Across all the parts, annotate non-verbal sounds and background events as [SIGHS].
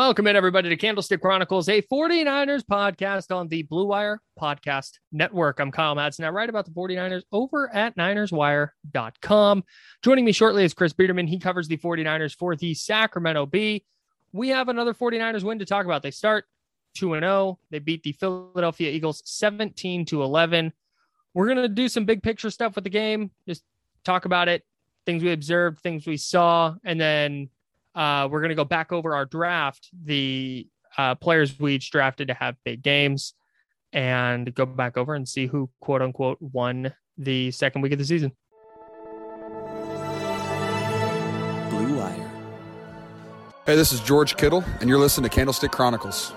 Welcome in, everybody, to Candlestick Chronicles, a 49ers podcast on the Blue Wire Podcast Network. I'm Kyle Madsen. I write about the 49ers over at NinersWire.com. Joining me shortly is Chris Biderman. He covers the 49ers for the Sacramento Bee. We have another 49ers win to talk about. They start 2 0. They beat the Philadelphia Eagles 17 to 11. We're going to do some big picture stuff with the game, just talk about it, things we observed, things we saw, and then uh, we're going to go back over our draft, the uh, players we each drafted to have big games, and go back over and see who quote unquote won the second week of the season. Blue Wire. Hey, this is George Kittle, and you're listening to Candlestick Chronicles.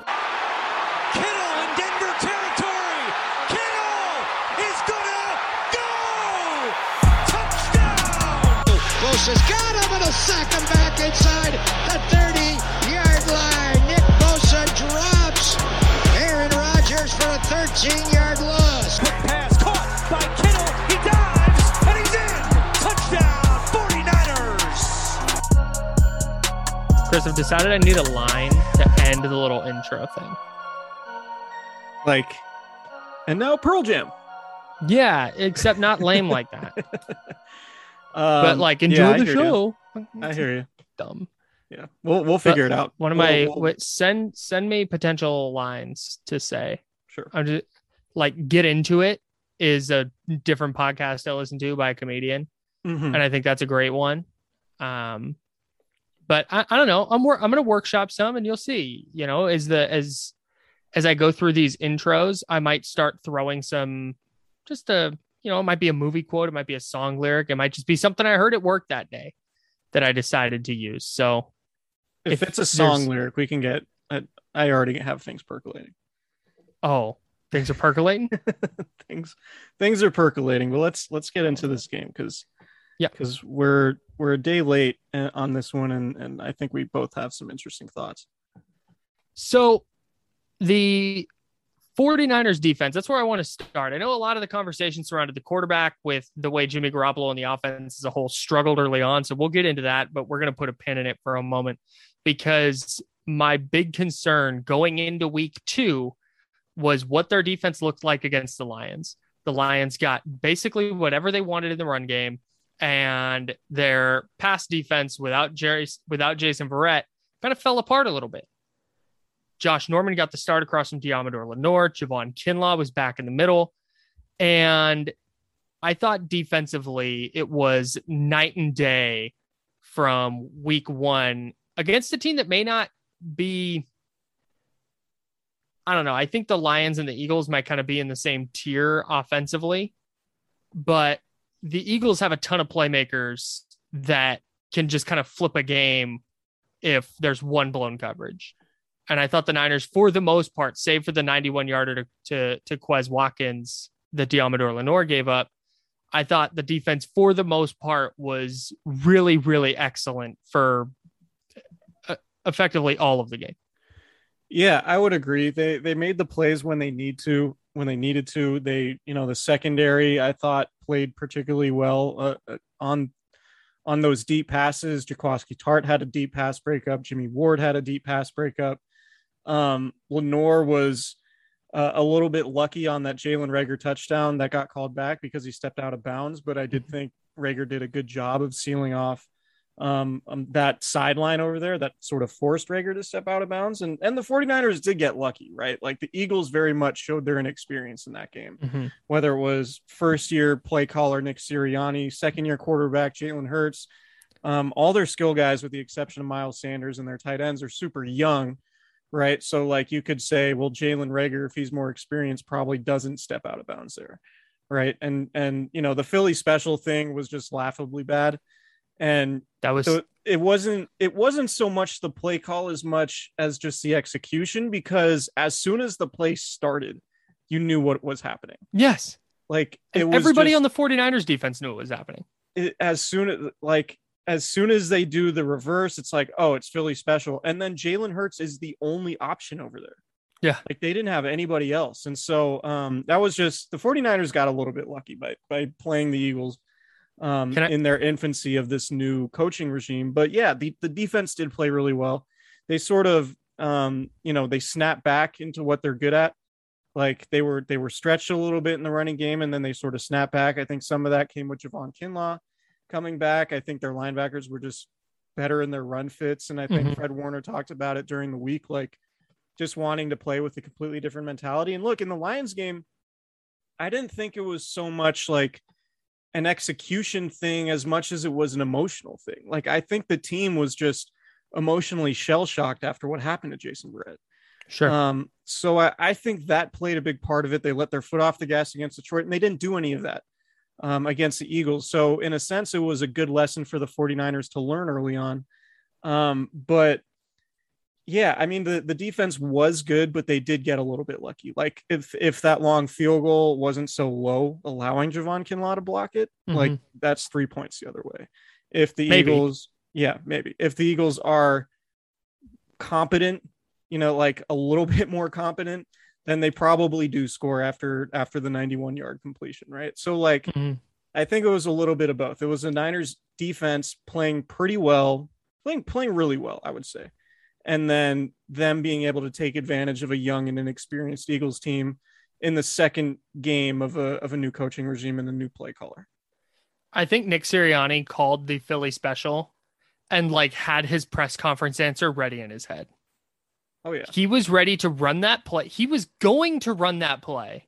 15 yard loss. Quick pass caught by Kittle. He dives and he's in. Touchdown 49ers. Chris, I've decided I need a line to end the little intro thing. Like, and now Pearl Jam. Yeah, except not lame like that. [LAUGHS] um, but like, enjoy yeah, the show. You. I hear you. Dumb yeah we'll we'll figure but it out one of my we'll, we'll... send send me potential lines to say sure i'm just like get into it is a different podcast I listen to by a comedian, Mhm. and I think that's a great one. Um, but I, I don't know. I'm wor- I'm gonna workshop some, and you'll see. You know, as the as as I go through these intros, I might start throwing some just a you know, it might be a movie quote, it might be a song lyric, it might just be something I heard at work that day that I decided to use. So if, if it's a song lyric we can get i already have things percolating oh, things are percolating. [LAUGHS] things things are percolating but let's let's get into this game because Yeah. because we're we're a day late uh, on this one and and i think we both have some interesting thoughts So the 49ers defense, that's where I want to start. I know a lot of the conversation surrounded the quarterback with the way Jimmy Garoppolo and the offense as a whole struggled early on. So we'll get into that, but we're going to put a pin in it for a moment because my big concern going into week two was what their defense looked like against the Lions. The Lions got basically whatever they wanted in the run game, and their pass defense without Jerry, without Jason Verrett, kind of fell apart a little bit. Josh Norman got the start across from Deommodore Lenoir. Javon Kinlaw was back in the middle. And I thought defensively it was night and day from week one against a team that may not be. I don't know. I think the Lions and the Eagles might kind of be in the same tier offensively, but the Eagles have a ton of playmakers that can just kind of flip a game if there's one blown coverage. And I thought the Niners, for the most part, save for the 91 yarder to, to, to Quez Watkins that Deommodore Lenoir gave up, I thought the defense, for the most part, was really, really excellent for uh, effectively all of the game. Yeah, I would agree. They they made the plays when they need to, when they needed to. They, you know, the secondary I thought played particularly well uh, uh, on on those deep passes. Jaquiski Tartt had a deep pass breakup. Jimmy Ward had a deep pass breakup. Um, Lenoir was uh, a little bit lucky on that Jalen Reagor touchdown that got called back because he stepped out of bounds. But I did think Reagor did a good job of sealing off um, um, that sideline over there that sort of forced Reagor to step out of bounds. And, and the 49ers did get lucky, right? Like the Eagles very much showed their inexperience in that game, Mhm. whether it was first year play caller Nick Sirianni, second year quarterback Jalen Hurts. Um, all their skill guys, with the exception of Miles Sanders and their tight ends, are super young, right? So, like, you could say, well, Jalen Reagor, if he's more experienced, probably doesn't step out of bounds there, right? And and you know, the Philly special thing was just laughably bad, and That was so it wasn't it wasn't so much the play call as much as just the execution because as soon as the play started, you knew what was happening. yes. Like it was everybody just- on the 49ers defense knew it was happening. it, as soon as like as soon as they do the reverse, it's like, oh, it's Philly special. And then Jalen Hurts is the only option over there. Yeah. Like they didn't have anybody else. And so um that was just the 49ers got a little bit lucky by by playing the Eagles um I- in their infancy of this new coaching regime. But yeah, the, the defense did play really well. They sort of um, you know, they snap back into what they're good at. Like they were they were stretched a little bit in the running game and then they sort of snap back. I think some of that came with Javon Kinlaw coming back. I think their linebackers were just better in their run fits. And I think Mhm. Fred Warner talked about it during the week, like just wanting to play with a completely different mentality. And look, in the Lions game, I didn't think it was so much like an execution thing as much as it was an emotional thing. Like I think the team was just emotionally shell shocked after what happened to Jason Verrett. Sure. Um, so I, I think that played a big part of it. They let their foot off the gas against Detroit, and they didn't do any of that um, against the Eagles. So, in a sense, it was a good lesson for the 49ers to learn early on. Um, but yeah, I mean, the, the defense was good, but they did get a little bit lucky. Like, if if that long field goal wasn't so low, allowing Javon Kinlaw to block it, like that's three points the other way. If the Maybe. Eagles, yeah, maybe if the Eagles are competent, you know, like a little [LAUGHS] bit more competent, then they probably do score after after the 91 yard completion, right? So like Mhm. I think it was a little bit of both. It was the Niners defense playing pretty well, playing playing really well, I would say. And then them being able to take advantage of a young and inexperienced Eagles team in the second game of a of a new coaching regime and a new play caller. I think Nick Sirianni called the Philly special and like had his press conference answer ready in his head. Oh yeah. He was ready to run that play. He was going to run that play.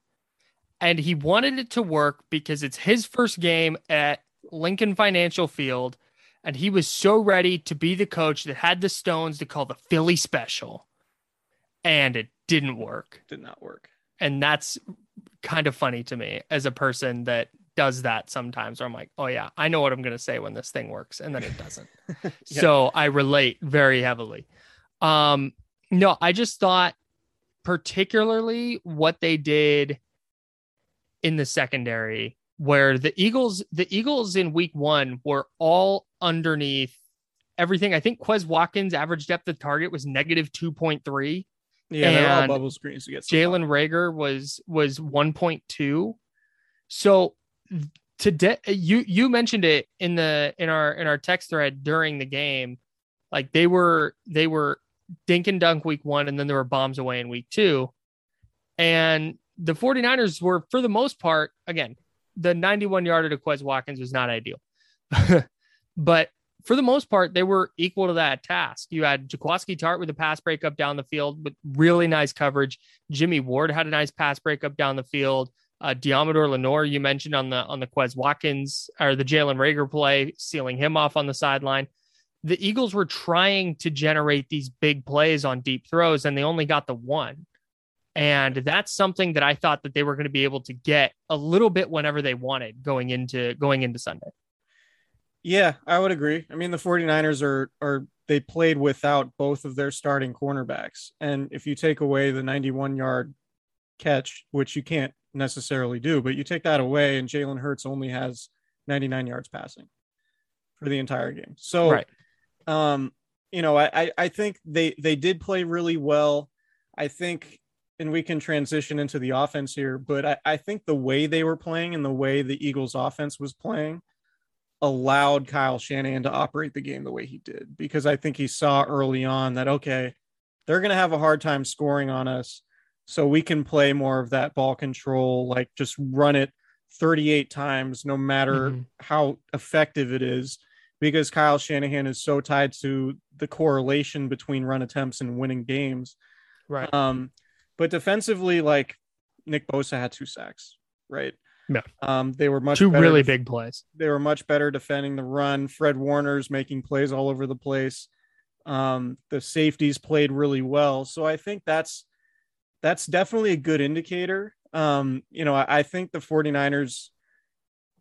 And he wanted it to work because it's his first game at Lincoln Financial Field. And he was so ready to be the coach that had the stones to call the Philly special. And it didn't work. Did not work. And that's kind of funny to me as a person that does that sometimes where I'm like, oh yeah, I know what I'm gonna say when this thing works, and then it doesn't. [LAUGHS] Yeah. So I relate very heavily. Um, no, I just thought particularly what they did in the secondary, where the Eagles, the Eagles in week one were all underneath everything. I think Quez Watkins' average depth of target was negative 2.3. Yeah, they're all bubble screens to get Jalen Reagor was was 1.2. So today you you mentioned it in the in our in our text thread during the game. Like they were they were dink and dunk week 1 and then there were bombs away in week 2. And the 49ers were for the most part again, the 91 yarder to Quez Watkins was not ideal. [LAUGHS] but for the most part, they were equal to that task. You had Jaquiski Tartt with a pass breakup down the field with really nice coverage. Jimmy Ward had a nice pass breakup down the field. Uh, Deommodore Lenoir, you mentioned on the on the Quez Watkins or the Jalen Reagor play, sealing him off on the sideline. The Eagles were trying to generate these big plays on deep throws, and they only got the one. And that's something that I thought that they were going to be able to get a little bit whenever they wanted going into going into Sunday. Yeah, I would agree. I mean, the 49ers are are they played without both of their starting cornerbacks. And if you take away the 91 yard catch, which you can't necessarily do, but you take that away and Jalen Hurts only has 99 yards passing for the entire game. So Right. um, you know, I, I I think they they did play really well. I think and we can transition into the offense here, but I, I think the way they were playing and the way the Eagles offense was playing allowed Kyle Shanahan to operate the game the way he did because I think he saw early on that okay, they're going to have a hard time scoring on us. So we can play more of that ball control, like just run it 38 times, no matter Mhm. how effective it is, because Kyle Shanahan is so tied to the correlation between run attempts and winning games. Right. Um, but defensively, like Nick Bosa had two sacks, right? Yeah. Um, they were much Two really def- big plays. they were much better defending the run. Fred Warner's making plays all over the place. Um, the safeties played really well. So I think that's that's definitely a good indicator. Um, you know, I, I think the 49ers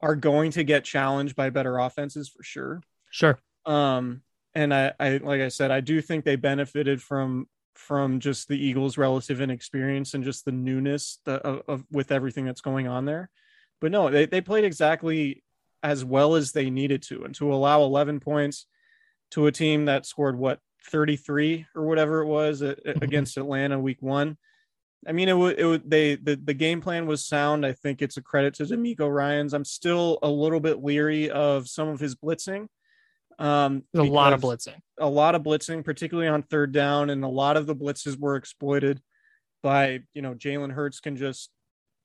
are going to get challenged by better offenses for sure. Sure. Um, and I, I like I said, I do think they benefited from from just the Eagles' relative inexperience and just the newness the, of, of with everything that's going on there. But no, they, they played exactly as well as they needed to, and to allow 11 points to a team that scored what 33 or whatever it was uh, against Atlanta week one. I mean, it would, it would, they, the, the game plan was sound. I think it's a credit to DeMeco Ryans. I'm still a little bit leery of some of his blitzing. Um, a lot of blitzing. a lot of blitzing, particularly on third down, and a lot of the blitzes were exploited by you know Jalen Hurts can just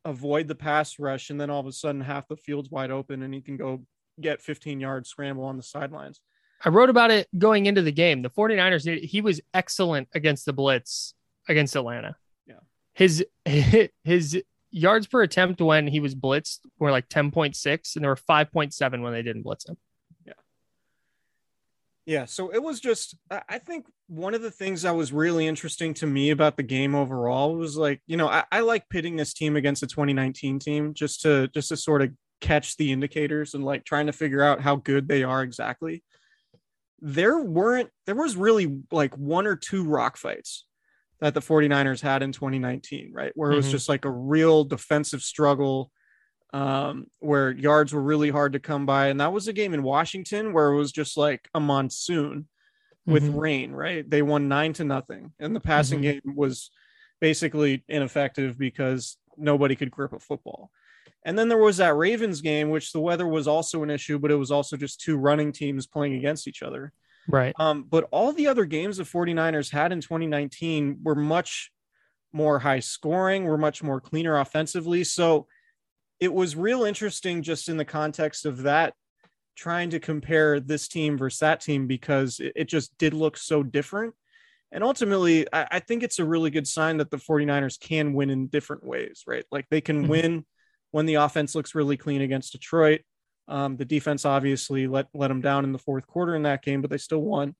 avoid the pass rush, and then all of a sudden half the field's wide open, and he can go get 15 yards scramble on the sidelines. I wrote about it going into the game. The 49ers, he was excellent against the blitz against Atlanta. Yeah. His [LAUGHS] his yards per attempt when he was blitzed were like 10.6 and there were 5.7 when they didn't blitz him. Yeah, so it was just I think one of the things that was really interesting to me about the game overall was like, you know, I, I like pitting this team against the 2019 team just to just to sort of catch the indicators and like trying to figure out how good they are exactly. There weren't there was really like one or two rock fights that the 49ers had in 2019, right? Where it was Mhm. just like a real defensive struggle um, where yards were really hard to come by. And that was a game in Washington where it was just like a monsoon with Mhm. rain, right? They won nine to nothing. And the passing game was basically ineffective because nobody could grip a football. And then there was that Ravens game, which the weather was also an issue, but it was also just two running teams playing against each other. Right. Um, but all the other games the 49ers had in 2019 were much more high scoring, were much more cleaner offensively. So it was real interesting just in the context of that, trying to compare this team versus that team because it, it just did look so different. And ultimately, I, I think it's a really good sign that the 49ers can win in different ways, right? Like they can Mhm. win when the offense looks really clean against Detroit. Um, the defense obviously let let them down in the fourth quarter in that game, but they still won.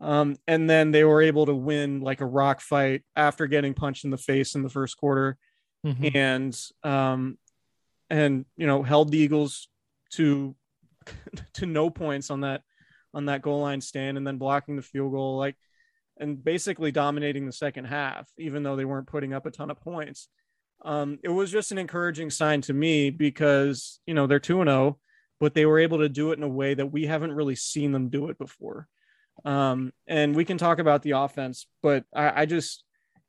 Um, and then they were able to win like a rock fight after getting punched in the face in the first quarter, Mhm. and um, and you know held the Eagles to [LAUGHS] to no points on that on that goal line stand, and then blocking the field goal, like and basically dominating the second half, even though they weren't putting up a ton of points. Um, it was just an encouraging sign to me because you know they're two and zero, but they were able to do it in a way that we haven't really seen them do it before. Um, and we can talk about the offense, but I, I just,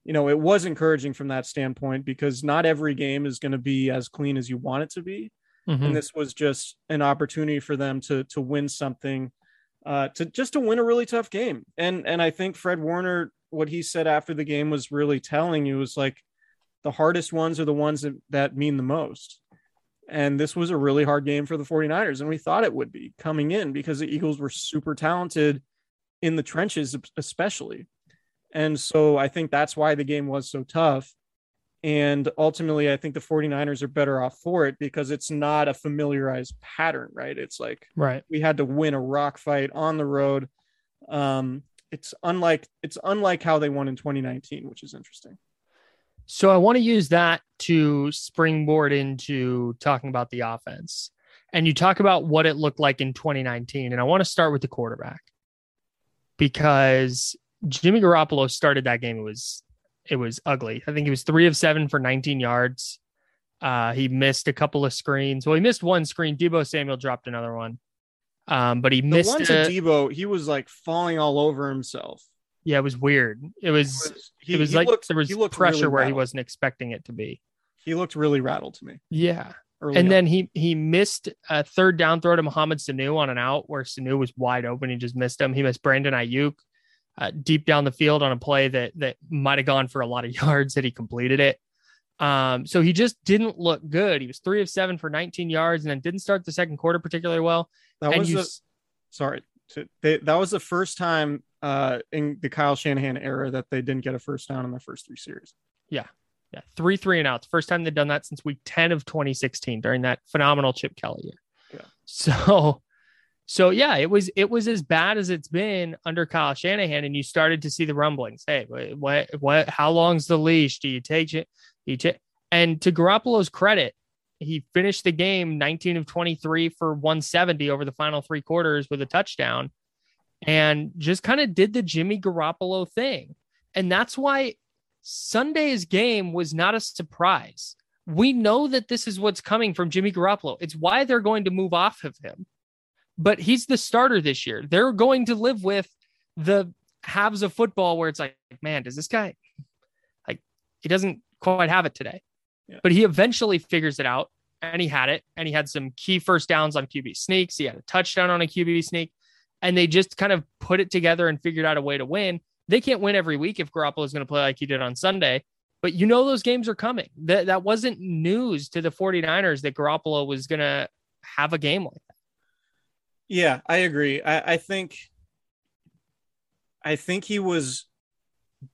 you know, it was encouraging from that standpoint because not every game is going to be as clean as you want it to be. Mhm. And this was just an opportunity for them to to win something, uh, to just to win a really tough game. And and I think Fred Warner, what he said after the game was really telling you was like the hardest ones are the ones that, that mean the most. And this was a really hard game for the 49ers. And we thought it would be coming in because the Eagles were super talented in the trenches, especially. And so I think that's why the game was so tough. And ultimately, I think the 49ers are better off for it because it's not a familiarized pattern, right? It's like Right. we had to win a rock fight on the road. Um, it's unlike it's unlike how they won in 2019, which is interesting. So I want to use that to springboard into talking about the offense. And you talk about what it looked like in 2019. And I want to start with the quarterback because Jimmy Garoppolo started that game. It was it was ugly. I think he was three of seven for 19 yards. Uh, he missed a couple of screens. Well, he missed one screen. Deebo Samuel dropped another one. Um, but he The missed one a- to Deebo, he was like falling all over himself. yeah, it was weird. It was He, it was he like looked- there was pressure really where he wasn't expecting it to be. He looked really rattled to me. Yeah. and on. then he he missed a third down throw to Mohamed Sanu on an out where Sanu was wide open. He just missed him. He missed Brandon Aiyuk. Uh, deep down the field on a play that that might have gone for a lot of [LAUGHS] yards that he completed it. Um, so he just didn't look good. He was three of seven for 19 yards, and then didn't start the second quarter particularly well. That and was you a, sorry. To, they, that was the first time uh, in the Kyle Shanahan era that they didn't get a first down in their first three series. Yeah, yeah, three three and outs. First time they've done that since week 10 of 2016 during that phenomenal Chip Kelly year. Yeah. [LAUGHS] So so yeah, it was it was as bad as it's been under Kyle Shanahan, and you started to see the rumblings. Hey, what what how long's the leash? Do you take it? You take and to Garoppolo's credit, he finished the game 19 of 23 for 170 over the final three quarters with a touchdown and just kind of did the Jimmy Garoppolo thing. And that's why Sunday's game was not a surprise. We know that this is what's coming from Jimmy Garoppolo. It's why they're going to move off of him. But he's the starter this year. They're going to live with the halves of football where it's like, man, does this guy like he doesn't quite have it today. Yeah. But he eventually figures it out and he had it and he had some key first downs on QB sneaks. He had a touchdown on a QB sneak and they just kind of put it together and figured out a way to win. They can't win every week if Garoppolo is going to play like he did on Sunday, but you know those games are coming. That that wasn't news to the 49ers that Garoppolo was going to have a game like that. Yeah, I agree. I, I think I think he was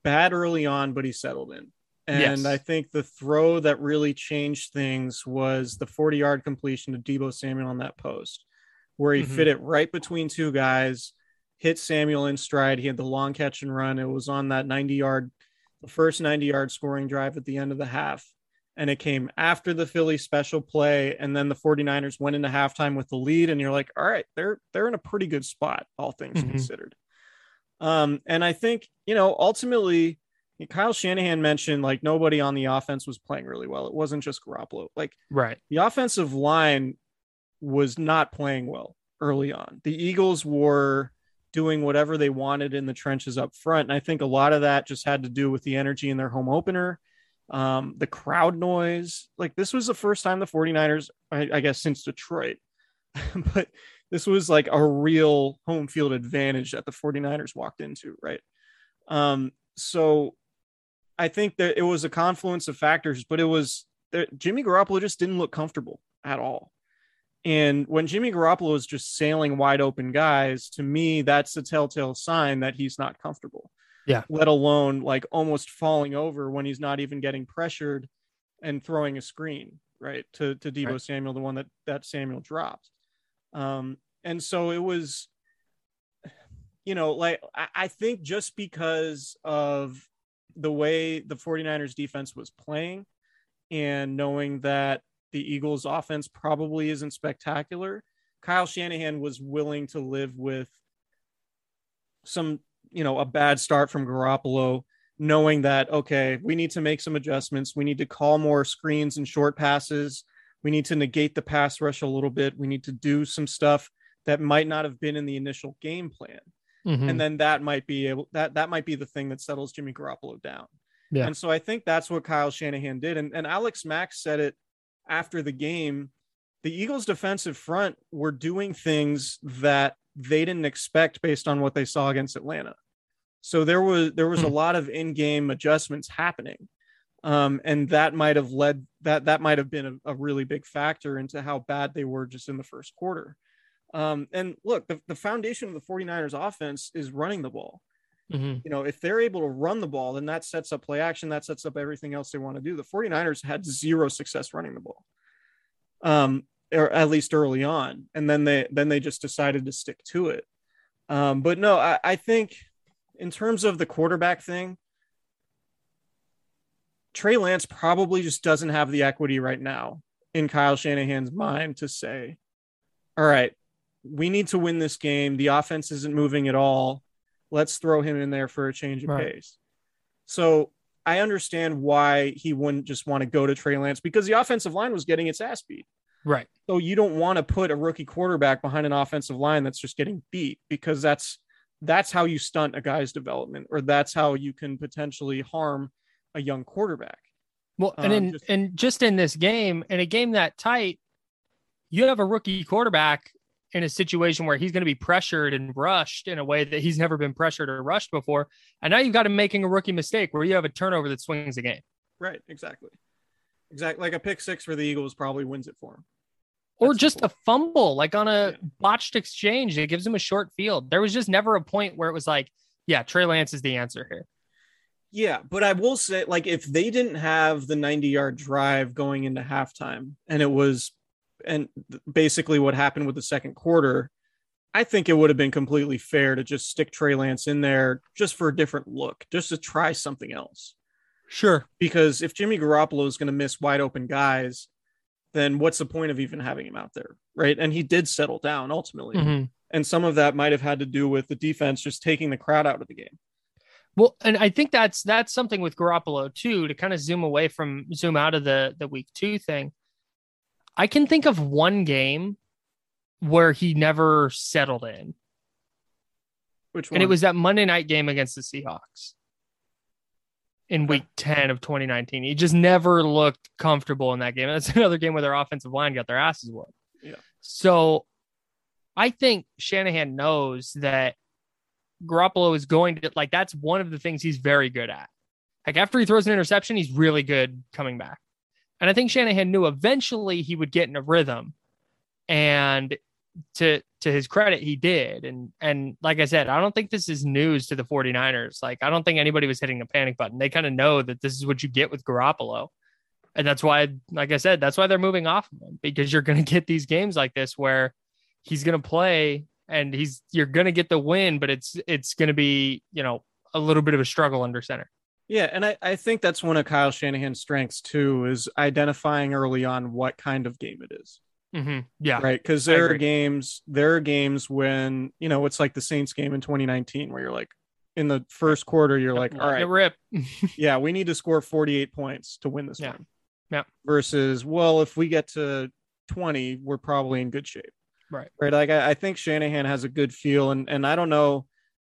bad early on, but he settled in. And Yes. I think the throw that really changed things was the 40 yard completion to Deebo Samuel on that post, where he Mhm. fit it right between two guys, hit Samuel in stride. He had the long catch and run. It was on that 90 yard, the first 90 yard scoring drive at the end of the half. And it came after the Philly special play. And then the 49ers went into halftime with the lead. And you're like, all right, they're they're in a pretty good spot, all things Mhm. considered. Um, and I think, you know, ultimately Kyle Shanahan mentioned like nobody on the offense was playing really well. It wasn't just Garoppolo. Like Right. the offensive line was not playing well early on. The Eagles were doing whatever they wanted in the trenches up front. And I think a lot of that just had to do with the energy in their home opener, um, the crowd noise. Like this was the first time the 49ers, I, I guess, since Detroit, [LAUGHS] but this was like a real home field advantage that the 49ers walked into, right? Um, so I think that it was a confluence of factors, but it was that Jimmy Garoppolo just didn't look comfortable at all. And when Jimmy Garoppolo is just sailing wide open guys, to me, that's a telltale sign that he's not comfortable. Yeah. Let alone like almost falling over when he's not even getting pressured and throwing a screen, right? To to Deebo Right. Samuel, the one that that Samuel dropped. Um, and so it was, you know, like I, I think just because of the way the 49ers defense was playing and knowing that the Eagles offense probably isn't spectacular, Kyle Shanahan was willing to live with some, you know, a bad start from Garoppolo, knowing that, okay, we need to make some adjustments. We need to call more screens and short passes. We need to negate the pass rush a little bit. We need to do some stuff that might not have been in the initial game plan Mhm. and then that might be able that that might be the thing that settles Jimmy Garoppolo down. Yeah. And so I think that's what Kyle Shanahan did. And, and Alex Mack said it after the game. The Eagles defensive front were doing things that they didn't expect based on what they saw against Atlanta. So there was there was a Hmm. lot of in-game adjustments happening. Um, and that might have led that that might have been a, a really big factor into how bad they were just in the first quarter. Um, and look, the, the foundation of the 49ers offense is running the ball. Mhm. You know, if they're able to run the ball, then that sets up play action, that sets up everything else they want to do. The 49ers had zero success running the ball. Um, or at least early on. And then they then they just decided to stick to it. Um, but no, I, I think in terms of the quarterback thing, Trey Lance probably just doesn't have the equity right now in Kyle Shanahan's mind to say, all right, we need to win this game. The offense isn't moving at all. Let's throw him in there for a change of Right. pace. So I understand why he wouldn't just want to go to Trey Lance because the offensive line was getting its ass beat. Right. So you don't want to put a rookie quarterback behind an offensive line that's just getting beat because that's that's how you stunt a guy's development or that's how you can potentially harm a young quarterback. Well, and Um, in just- and just in this game, in a game that tight, you have a rookie quarterback, in a situation where he's going to be pressured and rushed in a way that he's never been pressured or rushed before. And now you've got him making a rookie mistake where you have a turnover that swings the game. Right, exactly. Exactly. Like a pick six for the Eagles probably wins it for him. Or That's just a fumble, like on a Yeah. botched exchange that gives him a short field. There was just never a point where it was like, yeah, Trey Lance is the answer here. Yeah, but I will say, like, if they didn't have the 90 yard drive going into halftime and it was, and basically what happened with the second quarter, I think it would have been completely fair to just stick Trey Lance in there just for a different look, just to try something else. Sure. Because if Jimmy Garoppolo is going to miss wide open guys, then what's the point of even having him out there? Right. And he did settle down ultimately. Mhm. And some of that might have had to do with the defense just taking the crowd out of the game. Well, and I think that's that's something with Garoppolo too, to kind of zoom away from zoom out of the the week two thing. I can think of one game where he never settled in. Which one? And it was that Monday night game against the Seahawks in week 10 of 2019. He just never looked comfortable in that game. That's [LAUGHS] another game where their offensive line got their asses whooped. Yeah. So I think Shanahan knows that Garoppolo is going to like that's one of the things he's very good at. Like after he throws an interception, he's really good coming back. And I think Shanahan knew eventually he would get in a rhythm. And to to his credit, he did. And and like I said, I don't think this is news to the 49ers. Like I don't think anybody was hitting the panic button. They kind of know that this is what you get with Garoppolo. And that's why, like I said, that's why they're moving off of him because you're going [LAUGHS] to get these games like this where he's going to play and he's you're going to get the win, but it's it's going to be you know a little bit of a struggle under center. Yeah, and I, I think that's one of Kyle Shanahan's strengths too, is identifying early on what kind of game it is. Mm-hmm. Yeah, Right. Because there are games, there are games when, you know, it's like the Saints game in 2019 where you're like in the first quarter, you're like, all right, rip. [LAUGHS] yeah, we need to score 48 points to win this Yeah. one. Yeah. Versus, well, if we get to 20, we're probably in good shape. Right. Right. Like I, I think Shanahan has a good feel and and I don't know,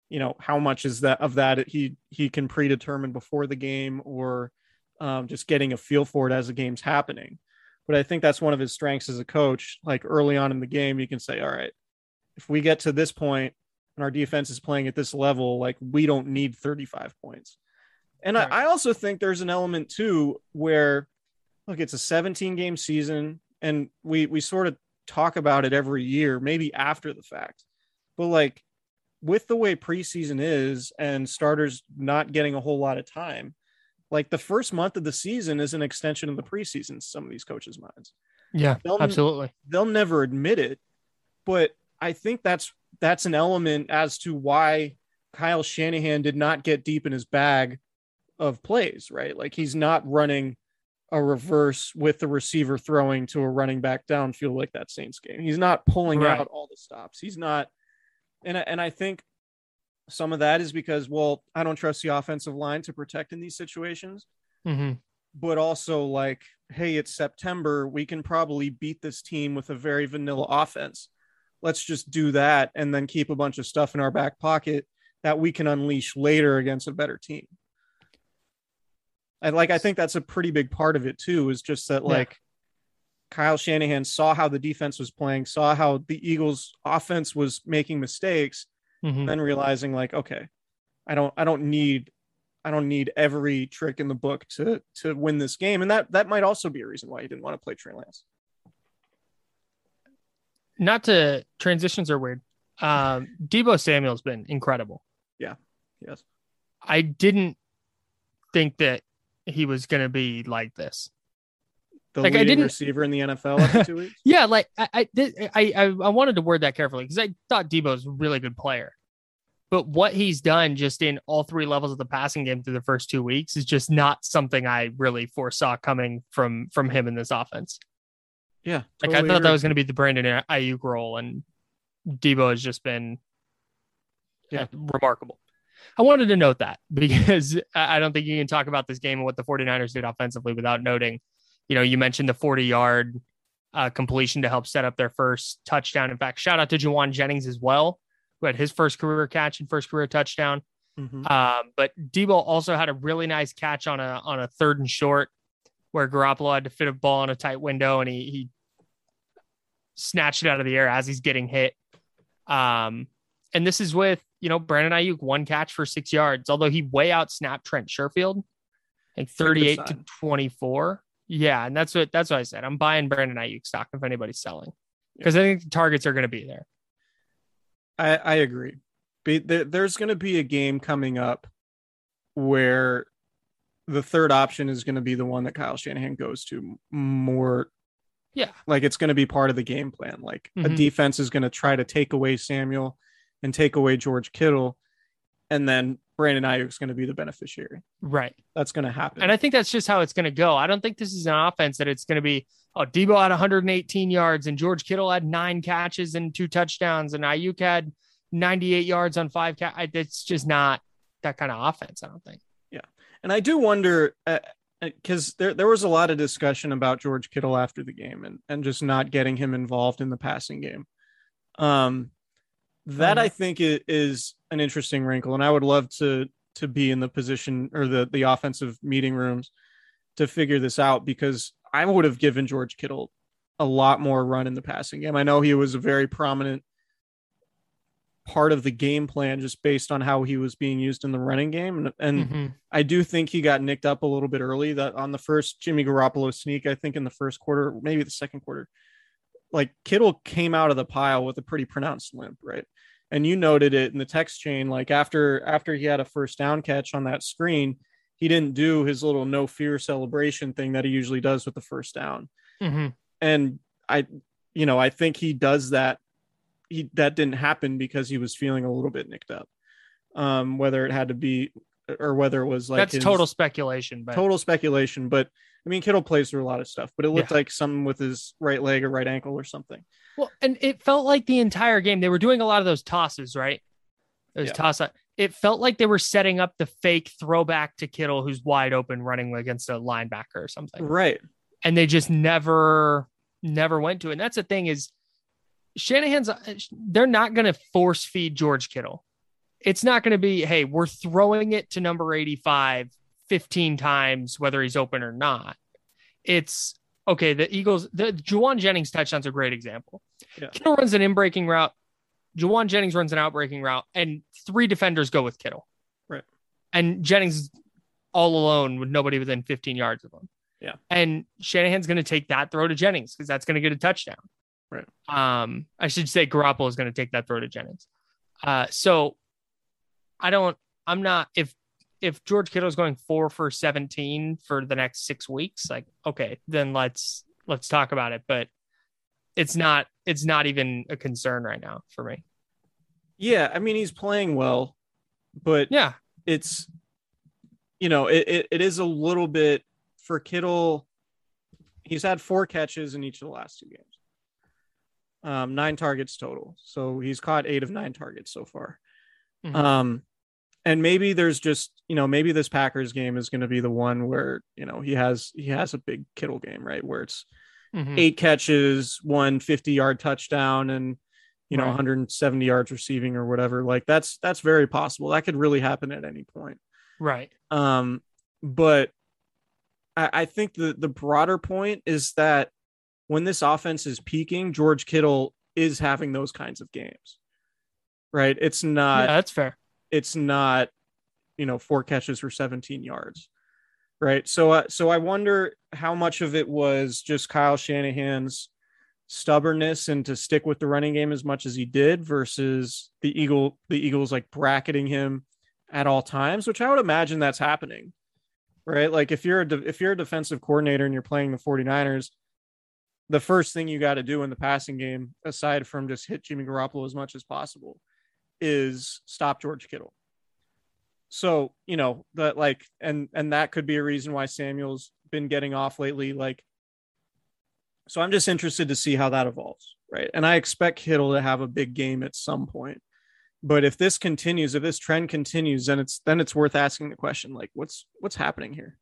you know, how much is that of that he he can predetermine before the game or um, just getting a feel for it as the game's happening. But I think that's one of his strengths as a coach. Like early on in the game, you can say, all right, if we get to this point and our defense is playing at this level, like we don't need 35 points. And Right. I, I also think there's an element too where look, it's a 17 game season, and we we sort of talk about it every year, maybe after the fact. But like with the way preseason is and starters not getting a whole lot of time, like the first month of the season is an extension of the preseason, some of these coaches' minds Yeah, They'll- absolutely. they'll never admit it, but I think that's that's an element as to why Kyle Shanahan did not get deep in his bag of plays, right? Like he's not running a reverse with the receiver throwing to a running back downfield like that Saints game. He's not pulling Right. out all the stops. He's not and I- and I think some of that is because well, I don't trust the offensive line to protect in these situations hmm but also like, hey, it's September. We can probably beat this team with a very vanilla offense. Let's just do that and then keep a bunch of stuff in our back pocket that we can unleash later against a better team. And like, I think that's a pretty big part of it too, is just that Yeah. like Kyle Shanahan saw how the defense was playing, saw how the Eagles offense was making mistakes, hmm then realizing like, okay, I don't, I don't need, I don't need every trick in the book to to win this game, and that that might also be a reason why he didn't want to play Trey Lance. Not to transitions are weird. Um, Deebo Samuel's been incredible. Yeah, yes, I didn't think that he was going to be like this. The Like, I leading didn't- receiver in the NFL after two [LAUGHS] weeks. Yeah, like I I did- I I, I wanted to word that carefully because I thought Deebo Deebo's a really good player. But what he's done just in all three levels of the passing game through the first two weeks is just not something I really foresaw coming from from him in this offense. Yeah, Like I thought that was going to be the Brandon Aiyuk role, and Deebo has just been Yeah. uh, remarkable. I wanted to note that [LAUGHS] because I I don't think you can talk about this game and what the 49ers did offensively without noting, you know, you mentioned the 40 yard uh, completion to help set up their first touchdown. In fact, shout out to Jauan Jennings as well, who had his first career catch and first career touchdown. Mhm. Um, but Deebo also had a really nice catch on a on a third and short where Garoppolo had to fit a ball in a tight window and he he snatched it out of the air as he's getting hit. Um, and this is with you know Brandon Aiyuk one catch for six yards, although he way out snapped Trent Sherfield, like thirty eight to twenty four. Yeah, and that's what that's what I said. I'm buying Brandon Aiyuk stock if anybody's selling because I think the targets are going to be there. I, I agree. There, there's going to be a game coming up where the third option is going to be the one that Kyle Shanahan goes to more. Yeah. Like it's going to be part of the game plan. Like a Mhm. defense is going to try to take away Samuel and take away George Kittle. And then Brandon Aiyuk is going to be the beneficiary. Right. That's going to happen. And I think that's just how it's going to go. I don't think this is an offense that it's going to be, oh, Deebo had 118 yards and George Kittle had nine catches and two touchdowns and Aiyuk had 98 yards on five. Ca- I- it's just not that kind of offense, I don't think. Yeah. And I do wonder because there there was a lot of discussion about George Kittle after the game and and just not getting him involved in the passing game. Um, that I think is an interesting wrinkle, and I would love to to be in the position or the the offensive meeting rooms to figure this out because I would have given George Kittle a lot more run in the passing game. I know he was a very prominent part of the game plan just based on how he was being used in the running game and, and Mhm. I do think he got nicked up a little bit early that on the first Jimmy Garoppolo sneak, I think in the first quarter, maybe the second quarter, like Kittle came out of the pile with a pretty pronounced limp, right? And you noted it in the text chain, like after after he had a first down catch on that screen, he didn't do his little no fear celebration thing that he usually does with the first down. Mhm. And I, you know, I think he does that. He that didn't happen because he was feeling a little bit nicked up. Um, whether it had to be or whether it was like that's total speculation, but total speculation. But I mean, Kittle plays through a lot of stuff, but it looked Yeah. like something with his right leg or right ankle or something. Well, and it felt like the entire game they were doing a lot of those tosses, right? Those Yeah. toss. It felt like they were setting up the fake throwback to Kittle, who's wide open running against a linebacker or something, Right. and they just never, never went to it. And that's the thing is, Shanahan's. Uh, they're not going to force feed George Kittle. It's not going to be, hey, we're throwing it to number 85 15 times, whether he's open or not. It's okay. The Eagles, the Jauan Jennings touchdown's a great example. Yeah. Kittle runs an in breaking route. Jauan Jennings runs an out breaking route, and three defenders go with Kittle. Right. And Jennings all alone with nobody within 15 yards of him. Yeah. And Shanahan's going to take that throw to Jennings because that's going to get a touchdown. Right. Um, I should say Garoppolo is going to take that throw to Jennings. Uh, so I don't, I'm not, if, if George Kittle is going four for 17 for the next six weeks, like, okay, then let's, let's talk about it. But it's not, it's not even a concern right now for me. Yeah. I mean, he's playing well, but Yeah. it's, you know, it, it, it is a little bit for Kittle. He's had four catches in each of the last two games, um, nine targets total. So he's caught eight of nine targets so far. Mhm. Um, and maybe there's just you know maybe this Packers game is going to be the one where you know he has he has a big Kittle game right where it's Mhm. eight catches, one 50 yard touchdown, and you know Right. 170 yards receiving or whatever. Like that's that's very possible. That could really happen at any point. Right. Um, but I, I think the the broader point is that when this offense is peaking, George Kittle is having those kinds of games. Right? It's not yeah, that's fair. It's not you know four catches for 17 yards right? So uh, so i wonder how much of it was just kyle shanahan's stubbornness and to stick with the running game as much as he did versus the eagle the eagles like bracketing him at all times which i would imagine that's happening right? Like if you're a de- if you're a defensive coordinator and you're playing the 49ers the first thing you got to do in the passing game aside from just hit jimmy garoppolo as much as possible is stop George Kittle. So, you know, that like and and that could be a reason why Samuel's been getting off lately like so I'm just interested to see how that evolves, right? And I expect Kittle to have a big game at some point. But if this continues, if this trend continues, then it's then it's worth asking the question like what's what's happening here?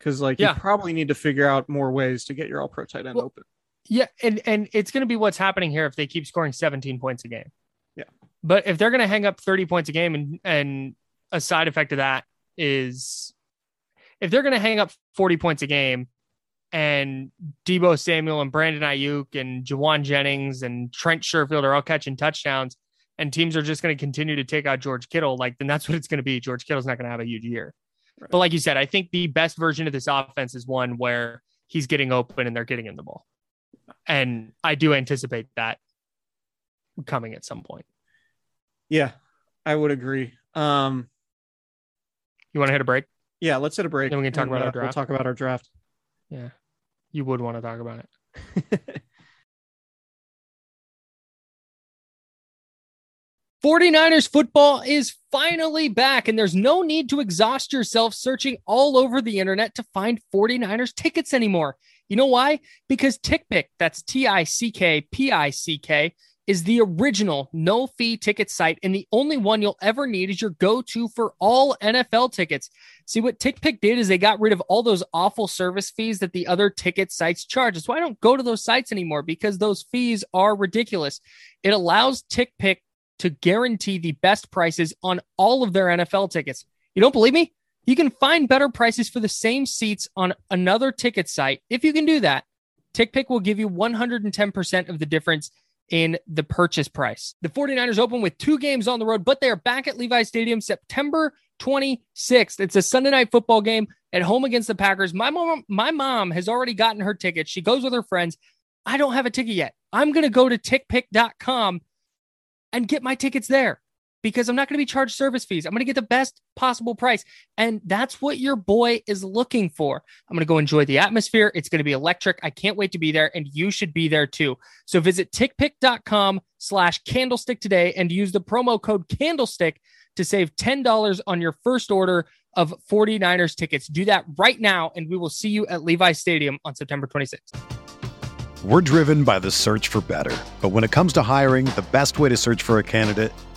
Cuz like Yeah. you probably need to figure out more ways to get your all pro tight end Well, open. Yeah, and and it's going to be what's happening here if they keep scoring 17 points a game. Yeah. But if they're going to hang up 30 points a game and and a side effect of that is if they're going to hang up 40 points a game and Deebo Samuel and Brandon Aiyuk and Jauan Jennings and Trent Sherfield are all catching touchdowns, and teams are just going to continue to take out George Kittle, like then that's what it's going to be. George Kittle's not going to have a huge year. Right. But like you said, I think the best version of this offense is one where he's getting open and they're getting him the ball. And I do anticipate that coming at some point. Yeah, I would agree. Um, you want to hit a break? Yeah, let's hit a break. Then we can talk and, about uh, our draft. We'll talk about our draft. Yeah, you would want to talk about it. [LAUGHS] 49ers football is finally back, and there's no need to exhaust yourself searching all over the internet to find 49ers tickets anymore. You know why? Because TickPick, that's T I C K P I C K, is the original no fee ticket site and the only one you'll ever need is your go to for all NFL tickets. See, what TickPick did is they got rid of all those awful service fees that the other ticket sites charge. That's why I don't go to those sites anymore because those fees are ridiculous. It allows TickPick to guarantee the best prices on all of their NFL tickets. You don't believe me? You can find better prices for the same seats on another ticket site. If you can do that, TickPick will give you 110% of the difference in the purchase price. The 49ers open with two games on the road, but they are back at Levi Stadium September 26th. It's a Sunday night football game at home against the Packers. My mom, my mom has already gotten her ticket. She goes with her friends. I don't have a ticket yet. I'm going to go to tickpick.com and get my tickets there because I'm not going to be charged service fees. I'm going to get the best possible price. And that's what your boy is looking for. I'm going to go enjoy the atmosphere. It's going to be electric. I can't wait to be there. And you should be there too. So visit tickpick.com slash candlestick today and use the promo code candlestick to save $10 on your first order of 49ers tickets. Do that right now. And we will see you at Levi Stadium on September 26th. We're driven by the search for better. But when it comes to hiring, the best way to search for a candidate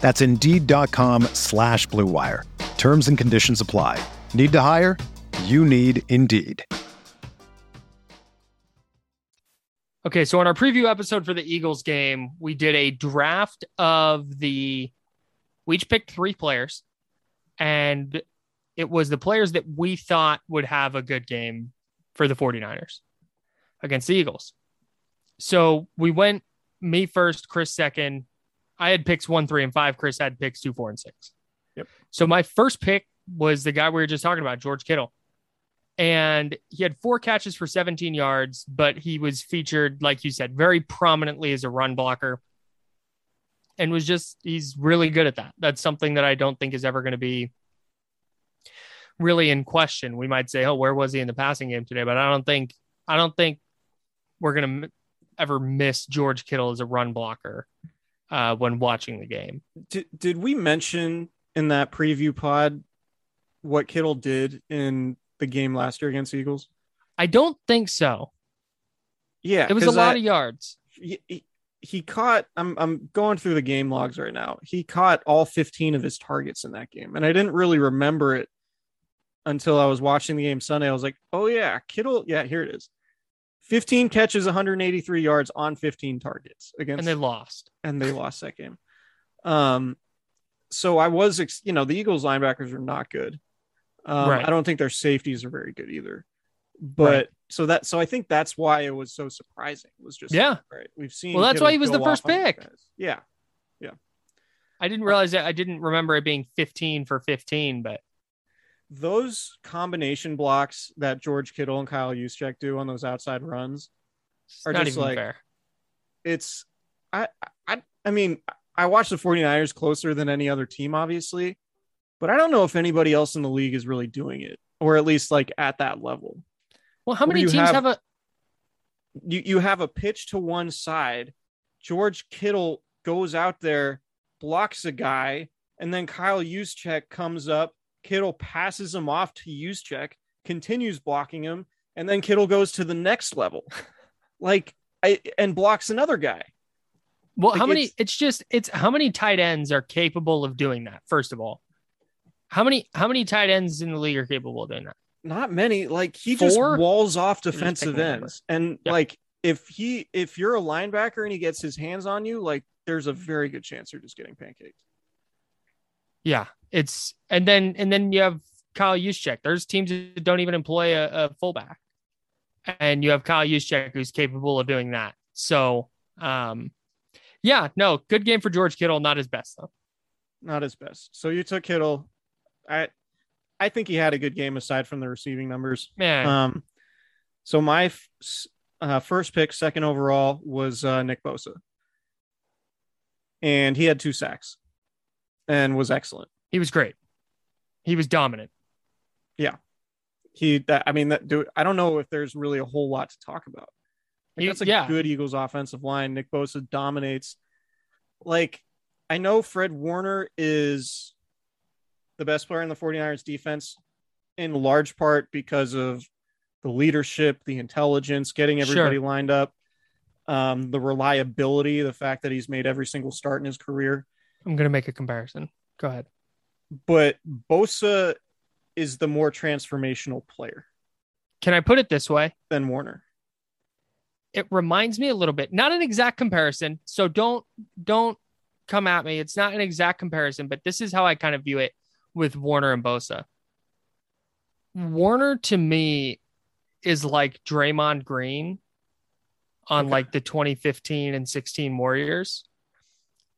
That's Indeed.com slash BlueWire. Terms and conditions apply. Need to hire? You need Indeed. Okay, so on our preview episode for the Eagles game, we did a draft of the. We each picked three players, and it was the players that we thought would have a good game for the 49ers against the Eagles. So we went me first, Chris second. I had picks one, three, and five. Chris had picks two, four, and six. Yep. So my first pick was the guy we were just talking about, George Kittle. And he had four catches for 17 yards, but he was featured, like you said, very prominently as a run blocker and was just, he's really good at that. That's something that I don't think is ever going to be really in question. We might say, oh, where was he in the passing game today? But I don't think, I don't think we're going to ever miss George Kittle as a run blocker uh, when watching the game. Did, did we mention in that preview pod what Kittle did in the game last year against Eagles? I don't think so. Yeah, it was a lot I, of yards. He, he caught. I'm I'm going through the game logs right now. He caught all 15 of his targets in that game, and I didn't really remember it until I was watching the game Sunday. I was like, oh yeah, Kittle. Yeah, here it is. 15 catches, 183 yards on 15 targets against, and they lost. And they lost that game. Um, so I was, you know, the Eagles linebackers are not good. Um, right. I don't think their safeties are very good either. But right. so that so I think that's why it was so surprising. Was just yeah. Right. We've seen. Well, that's why he was the first pick. Yeah. Yeah. I didn't realize that. I didn't remember it being 15 for 15, but those combination blocks that George Kittle and Kyle Juszczyk do on those outside runs are just like fair. it's I I I mean, I watch the 49ers closer than any other team, obviously, but I don't know if anybody else in the league is really doing it, or at least like at that level. Well, how many teams have- have, a You you have a pitch to one side. George Kittle goes out there, blocks a guy, and then Kyle Juszczyk comes up. Kittle passes him off to Juszczyk, continues blocking him, and then Kittle goes to the next level, [LAUGHS] like I and blocks another guy. well, like, how many it's- it's just it's how many tight ends are capable of doing that? First of all. How many how many tight ends in the league are capable of doing that? not many like he just walls off defensive picking a number. ends and Yeah. like if he if you're a linebacker and he gets his hands on you like there's a very good chance you're just getting pancaked Yeah, it's and then and then you have Kyle Juszczyk. There's teams that don't even employ a, a fullback, and you have Kyle Juszczyk who's capable of doing that. So, um, yeah, no, good game for George Kittle. Not his best though. not his best so you took Kittle I I think he had a good game aside from the receiving numbers Man, um so my f- uh, first pick second overall was uh, Nick Bosa and he had two sacks and was excellent he was great. He was dominant. Yeah. He that I mean that dude I don't know if there's really a whole lot to talk about. Like, He- that's a yeah. good Eagles offensive line. Nick Bosa dominates. Like I know Fred Warner is the best player in the 49ers defense in large part because of the leadership, the intelligence, getting Sure. everybody lined up, um, the reliability, the fact that he's made every single start in his career. I'm gonna make a comparison. Go ahead. But Bosa is the more transformational player Can I put it this way? than Warner. it reminds me a little bit not an exact comparison so don't don't come at me it's not an exact comparison but this is how i kind of view it with warner and bosa warner to me is like draymond green on Okay. like the 2015 and 16 warriors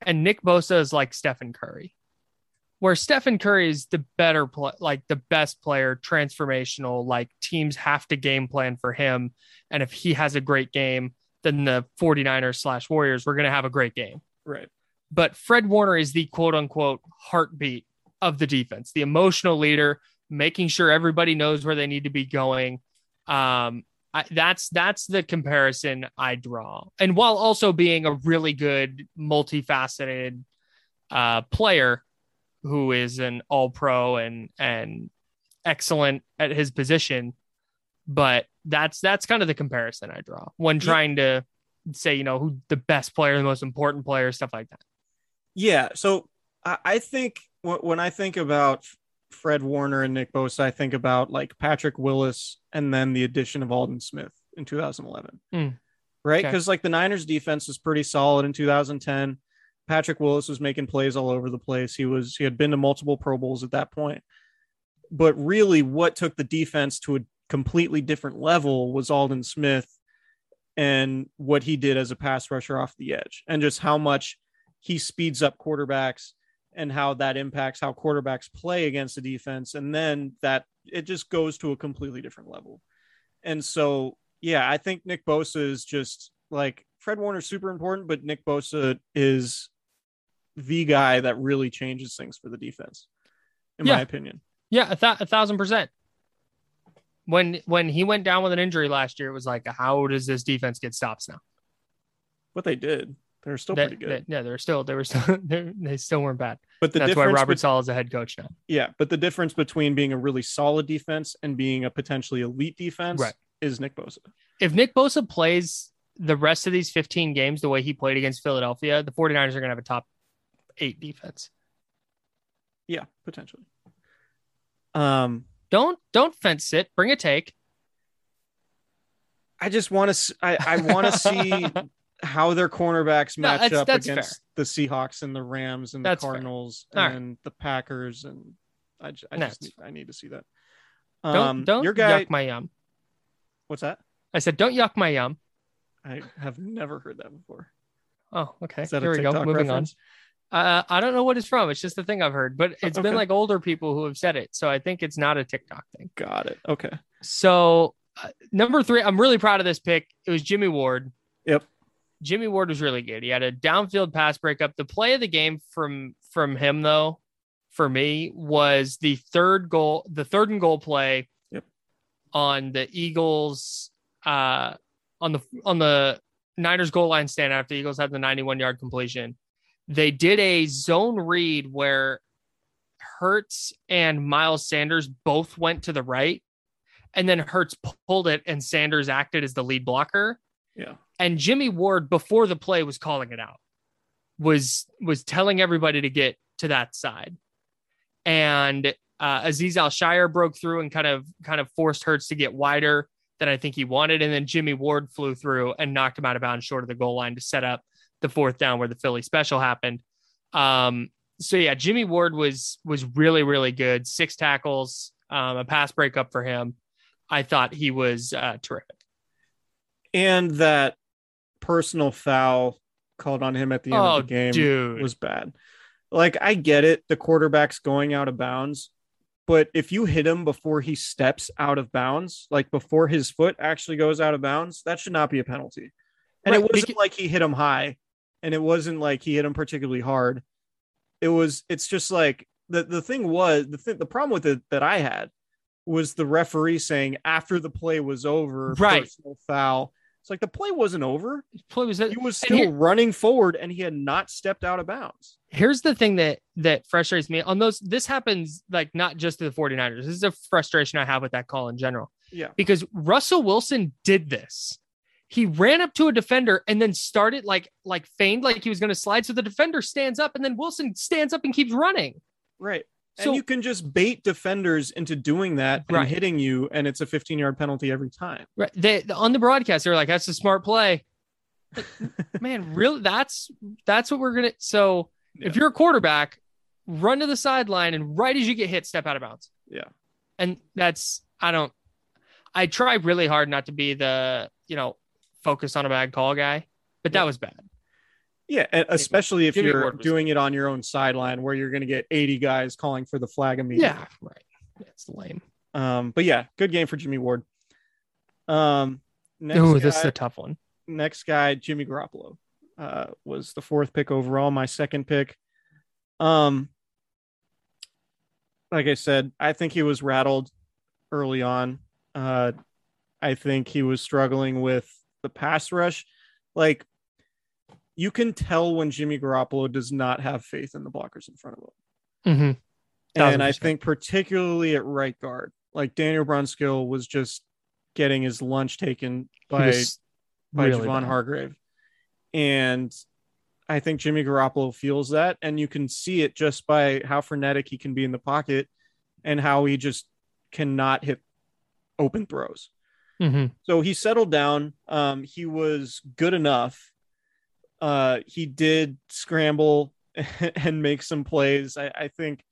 and nick bosa is like stephen curry where stephen curry is the better play like the best player transformational like teams have to game plan for him and if he has a great game, then the 49ers slash Warriors, we're going to have a great game. Right. But Fred Warner is the quote unquote heartbeat of the defense, the emotional leader, making sure everybody knows where they need to be going. Um, I, that's that's the comparison I draw, and while also being a really good, multifaceted uh, player who is an All Pro and and excellent at his position, but that's that's kind of the comparison I draw when trying to say you know who the best player, the most important player, stuff like that. Yeah. So I, I think when I think about Fred Warner and Nick Bosa, I think about like Patrick Willis and then the addition of Aldon Smith in 2011. Mm. Right. Okay. Because like the Niners defense was pretty solid in 2010. Patrick Willis was making plays all over the place. He was, he had been to multiple Pro Bowls at that point. But really, what took the defense to a completely different level was Aldon Smith and what he did as a pass rusher off the edge and just how much he speeds up quarterbacks and how that impacts how quarterbacks play against the defense and then that it just goes to a completely different level and so yeah i think nick bosa is just like fred warner's super important but nick bosa is the guy that really changes things for the defense in Yeah. my opinion Yeah, a, th- a thousand percent. When when he went down with an injury last year, it was like, how does this defense get stops now? what they did they're still They- pretty good they- yeah, they're still they were still [LAUGHS] they're, they still weren't bad. but the That's why Robert Saleh is a head coach now. yeah but the difference between being a really solid defense and being a potentially elite defense Right. is nick bosa If Nick Bosa plays the rest of these 15 games the way he played against Philadelphia, the 49ers are going to have a top eight defense. Yeah, potentially. Um, Don't don't fence it. Bring a take. I just want to. I, I want to see [LAUGHS] how their cornerbacks No, match that's- up that's against the Seahawks and the Rams and the That's fair. Cardinals All right. and the Packers and I, I No, just need, I need to see that. Don't Um, don't your guy. yuck my yum. What's that? I said don't yuck my yum. I have never heard that before. Oh, okay. Here a we go. Moving reference? on. Uh, I don't know what it's from. It's just the thing I've heard, but it's been like older people who have said it, so I think it's not a TikTok thing. Got it. Okay. So uh, number three, I'm really proud of this pick. It was Jimmy Ward. Yep. Jimmy Ward was really good. He had a downfield pass breakup. The play of the game from from him though, for me, was the third goal, the third and goal play Yep. on the Eagles uh on the on the Niners goal line stand after the Eagles had the 91 yard completion. They did a zone read where Hurts and Miles Sanders both went to the right, and then Hurts pulled it, and Sanders acted as the lead blocker. Yeah. And Jimmy Ward, before the play, was calling it out, was was telling everybody to get to that side, and uh, Azeez Al-Shaair broke through and kind of kind of forced Hurts to get wider than I think he wanted, and then Jimmy Ward flew through and knocked him out of bounds short of the goal line to set up the fourth down where the Philly special happened. Um, so yeah, Jimmy Ward was was really really good. Six tackles, um, a pass breakup for him. I thought he was uh, terrific. And that personal foul called on him at the end Oh, of the oh, game dude. was bad. Like I get it, the quarterback's going out of bounds, but if you hit him before he steps out of bounds, like before his foot actually goes out of bounds, that should not be a penalty. And Right, it wasn't like he hit him high, and it wasn't like he hit him particularly hard. It was. It's just like the the thing was the thing. The problem with it that I had was the referee saying after the play was over, Right. personal foul. It's like the play wasn't over. Play was He was still here- running forward, and he had not stepped out of bounds. here's the thing that that frustrates me on those this happens like not just to the 49ers this is a frustration i have with that call in general Yeah. because russell wilson did this he ran up to a defender and then started like like feigned like he was going to slide so the defender stands up and then wilson stands up and keeps running Right. So- and you can just bait defenders into doing that and Right. hitting you, and it's a 15 yard penalty every time. right they on the broadcast they were like that's a smart play Like, [LAUGHS] man really that's that's what we're gonna so if you're a quarterback run to the sideline and right as you get hit step out of bounds Yeah. and that's i don't i try really hard not to be the you know focus on a bad call guy but that was bad Yeah. Especially if Jimmy you're doing it on your own sideline where you're going to get 80 guys calling for the flag immediately. yeah right it's lame Um, but yeah, good game for Jimmy Ward. Um, next, oh guy, this is a tough one next guy, Jimmy Garoppolo, uh, was the fourth pick overall, my second pick. Um, like I said, I think he was rattled early on. Uh, I think he was struggling with the pass rush. Like, you can tell when Jimmy Garoppolo does not have faith in the blockers in front of him. mm-hmm. And I think particularly at right guard, like Daniel Brunskill was just getting his lunch taken by by really Javon bad. Hargrave. And I think Jimmy Garoppolo feels that. And you can see it just by how frenetic he can be in the pocket and how he just cannot hit open throws. Mhm. So he settled down. Um, he was good enough. Uh, he did scramble [LAUGHS] and make some plays. I, I think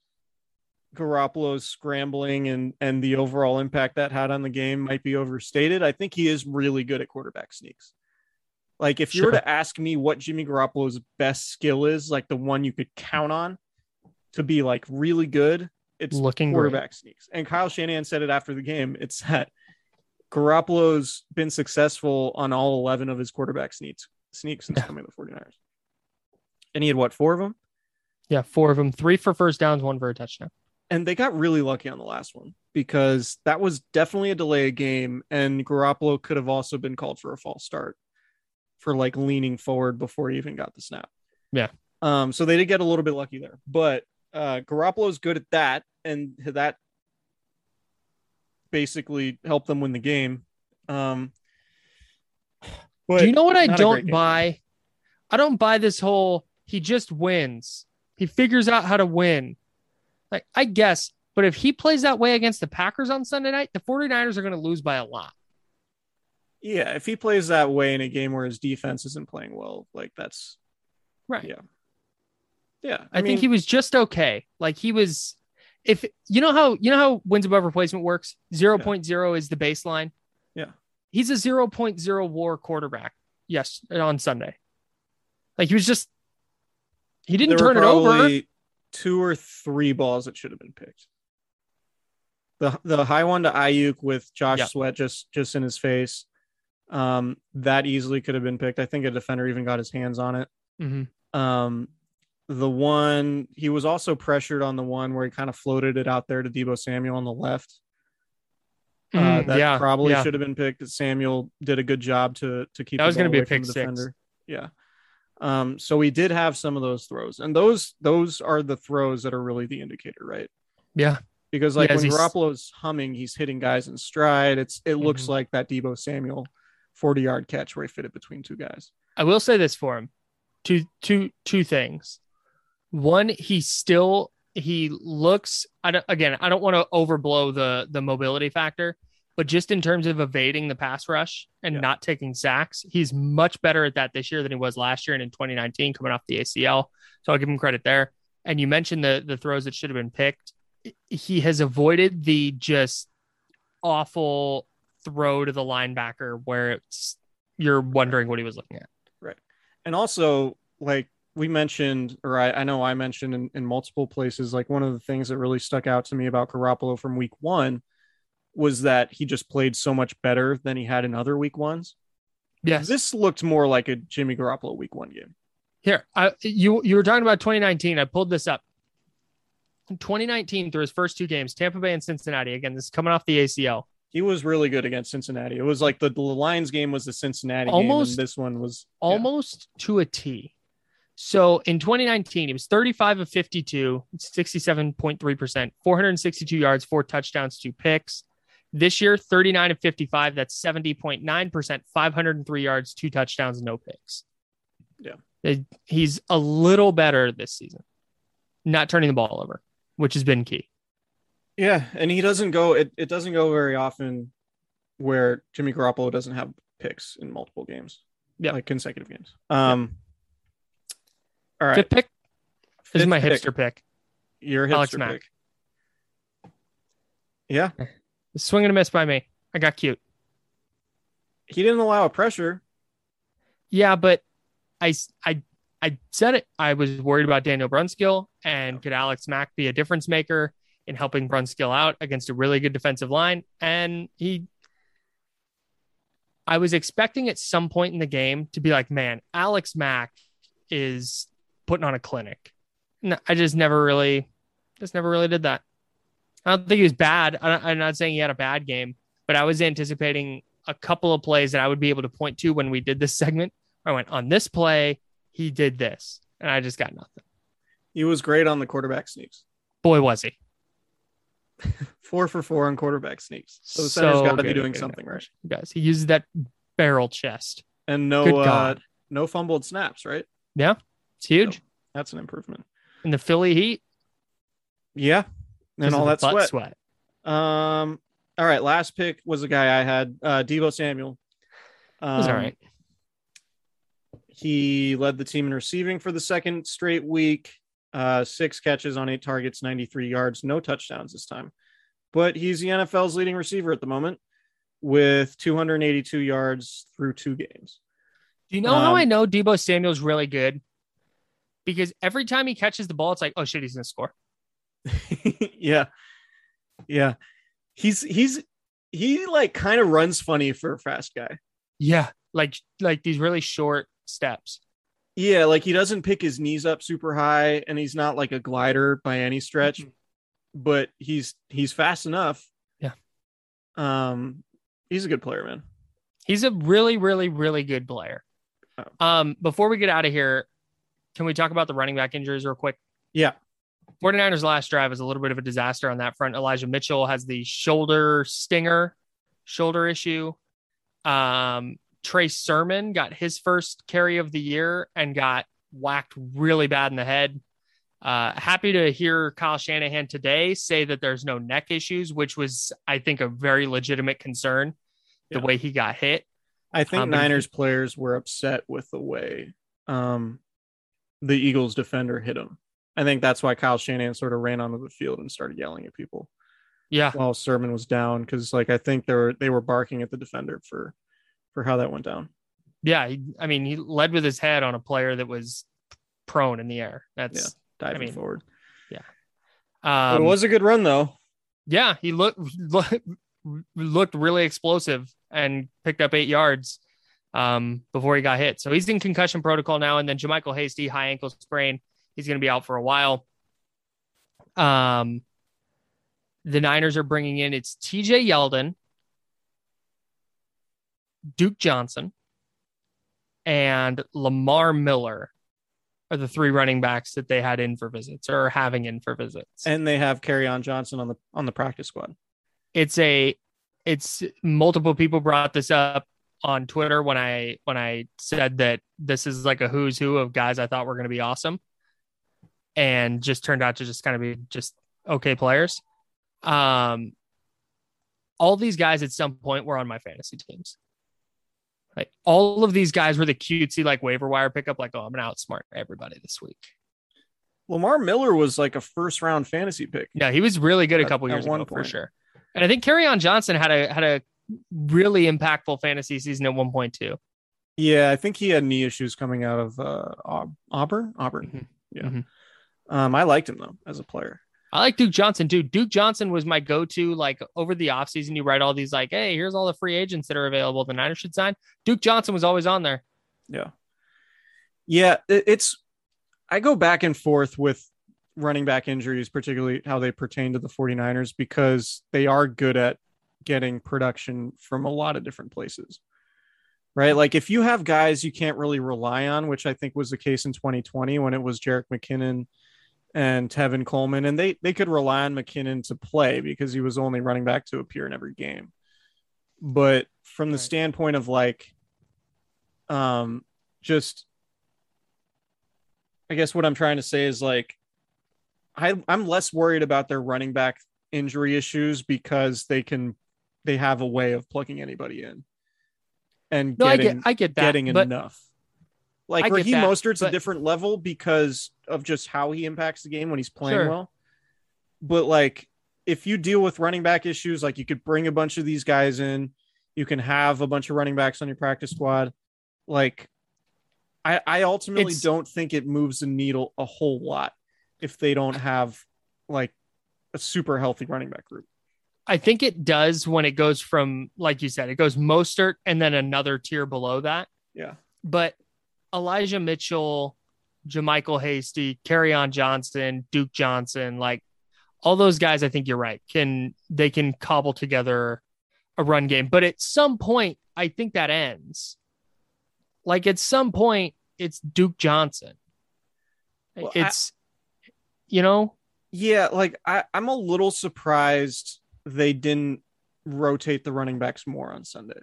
Garoppolo's scrambling and and the overall impact that had on the game might be overstated. I think he is really good at quarterback sneaks. Like if you were to ask me what Jimmy Garoppolo's best skill is, like the one you could count on to be like really good, it's Looking great. quarterback sneaks. And Kyle Shanahan said it after the game. It's that Garoppolo's been successful on all 11 of his quarterback sneaks sneaks since coming to the 49ers. And he had what, four of them? yeah four of them three for first downs one for a touchdown and they got really lucky on the last one because that was definitely a delay game and Garoppolo could have also been called for a false start for like leaning forward before he even got the snap. Yeah. Um so they did get a little bit lucky there. But uh Garoppolo's good at that and that basically helped them win the game. Um but Do you know what I not a great don't buy? I don't buy this whole he just wins. He figures out how to win. Like, I guess, but if he plays that way against the Packers on Sunday night, the 49ers are going to lose by a lot. Yeah, if he plays that way in a game where his defense isn't playing well, like that's Right. Yeah. Yeah. I, think he was just okay. Like he was if you know how you know how wins above replacement works? 0.0 is the baseline. He's a 0.0 war quarterback. Yes, on Sunday. Like he was just he didn't there turn it over. Two or three balls that should have been picked. The the high one to Aiyuk with Josh Yeah. Sweat just just in his face. Um, that easily could have been picked. I think a defender even got his hands on it. Mm-hmm. Um, the one he was also pressured on the one where he kind of floated it out there to Deebo Samuel on the left. Uh, Mm, that yeah, probably yeah. should have been picked. Samuel did a good job to to keep That was gonna be a pick six. defender. Yeah. Um, so we did have some of those throws, and those those are the throws that are really the indicator, right? Yeah. Because like Yeah, when he's- Garoppolo's humming, he's hitting guys in stride. It's it looks Mhm. like that Deebo Samuel 40 yard catch where he fit it between two guys. I will say this for him. Two two two things. One, he still he looks I don't again, I don't want to overblow the the mobility factor, but just in terms of evading the pass rush and Yeah. not taking sacks, he's much better at that this year than he was last year and in 2019 coming off the ACL. So I'll give him credit there. And you mentioned the the throws that should have been picked. He has avoided the just awful throw to the linebacker where it's you're wondering what he was looking at. Right and also like we mentioned or i, I know i mentioned in, in multiple places like one of the things that really stuck out to me about Garoppolo from week one was that he just played so much better than he had in other week ones Yes. this looked more like a jimmy Garoppolo week one game Here, I, you you were talking about 2019. I pulled this up. In 2019, through his first two games, Tampa Bay and Cincinnati. Again, this is coming off the ACL. he was really good against cincinnati it was like the, the lions game was the cincinnati Almost- game and this one was yeah. almost to a T. So in 2019, he was 35 of 52, 67.3%, 462 yards, four touchdowns, two picks. This year, 39 of 55, that's 70.9%, 503 yards, two touchdowns, no picks. Yeah. He's a little better this season, not turning the ball over, which has been key. Yeah, and he doesn't go. It, it doesn't go very often where Jimmy Garoppolo doesn't have picks in multiple games. Yeah. like consecutive games. Um. All right, Fifth pick this is Fifth my pick. hipster pick. Your Alex hipster Mack. pick. Yeah, Swing and a miss by me. I got cute. he didn't allow a pressure. Yeah, but I I I said it. I was worried about Daniel Brunskill and could Alex Mack be a difference maker in helping Brunskill out against a really good defensive line? And he I was expecting at some point in the game to be like, man, Alex Mack is putting on a clinic. No, I just never really just never really did that. I don't think he was bad. I, I'm not saying he had a bad game, but I was anticipating a couple of plays that I would be able to point to when we did this segment. I went on this play, he did this, and I just got nothing. He was great on the quarterback sneaks. Boy, was he! [LAUGHS] Four for four on quarterback sneaks. So the center's got to be doing something right. He does. He uses that barrel chest. And no, uh, no fumbled snaps. Right, It's huge. that's an improvement. In the Philly Heat, Yeah. and all that butt sweat. Um. All right. Last pick was a guy I had, uh, Deebo Samuel. Um, all right. He led the team in receiving for the second straight week. Uh, six catches on eight targets, 93 yards, no touchdowns this time. But he's the NFL's leading receiver at the moment with 282 yards through two games. Do you know how um, I know Deebo Samuel's really good? Because every time he catches the ball, it's like, oh shit, he's gonna score. [LAUGHS] yeah. Yeah. He's he's he like kind of runs funny for a fast guy. Yeah, like like these really short steps. Yeah, like he doesn't pick his knees up super high and he's not like a glider by any stretch, Mhm. but he's he's fast enough. Yeah. Um he's a good player, man. He's a really, really, really good player. Oh. Um, before we get out of here, can we talk about the running back injuries real quick? Yeah. 49ers last drive was a little bit of a disaster on that front. Elijah Mitchell has the shoulder stinger, shoulder issue. Um, Trey Sermon got his first carry of the year and got whacked really bad in the head. Uh, happy to hear Kyle Shanahan today say that there's no neck issues, which was, I think, a very legitimate concern. The way he got hit. I think Um, but he- Niners players were upset with the way um the Eagles defender hit him. I think that's why Kyle Shanahan sort of ran onto the field and started yelling at people Yeah, while Sermon was down because like I think they were they were barking at the defender for for how that went down. yeah. He, I mean, he led with his head on a player that was prone in the air. That's yeah, diving mean, forward. Yeah. um, it was a good run though. yeah. He looked [LAUGHS] looked really explosive and picked up eight yards um, before he got hit. So he's in concussion protocol now. And then JaMycal Hasty, high ankle sprain. He's going to be out for a while. Um, the Niners are bringing in it's TJ Yeldon, Duke Johnson, and Lamar Miller are the three running backs that they had in for visits or having in for visits. And they have Kerryon Johnson on the on the practice squad. It's a it's multiple people brought this up on Twitter when I when I said that this is like a who's who of guys I thought were going to be awesome and just turned out to just kind of be just okay players. Um all these guys at some point were on my fantasy teams. Like all of these guys were the cutesy like waiver wire pickup, like, oh, I'm gonna outsmart everybody this week. Lamar Miller was like a first round fantasy pick. Yeah, he was really good a couple years ago for sure. And I think Kerryon Johnson had a had a really impactful fantasy season at one point too. Yeah, I think he had knee issues coming out of uh, Aub- Auburn. Auburn. Mhm. Yeah. Mhm. Um, I liked him though as a player. I like Duke Johnson too. Duke Johnson was my go-to like over the offseason. You write all these like, hey, here's all the free agents that are available. The Niners should sign. Duke Johnson was always on there. Yeah. Yeah, it's I go back and forth with running back injuries, particularly how they pertain to the 49ers, because they are good at getting production from a lot of different places. Right. Like if you have guys you can't really rely on, which I think was the case in 2020 when it was Jerick McKinnon and Tevin Coleman, and they they could rely on McKinnon to play because he was only running back to appear in every game. But from the Right. standpoint of like um just I guess what I'm trying to say is like I I'm less worried about their running back injury issues because they can they have a way of plugging anybody in and No, getting I get I get that. getting but enough. Like I get Raheem that, Mostert's a different level because of just how he impacts the game when he's playing Sure. well. But like if you deal with running back issues, like you could bring a bunch of these guys in, you can have a bunch of running backs on your practice squad. Like I I ultimately It's- don't think it moves the needle a whole lot if they don't have like a super healthy running back group. I think it does when it goes from, like you said, it goes Mostert and then another tier below that. Yeah. But Elijah Mitchell, JaMycal Hasty, on Johnson, Duke Johnson, like all those guys, I think you're right. Can they can cobble together a run game. But at some point, I think that ends. Like at some point, it's Duke Johnson. Well, I- it's you know, Yeah, like I, I'm a little surprised they didn't rotate the running backs more on Sunday.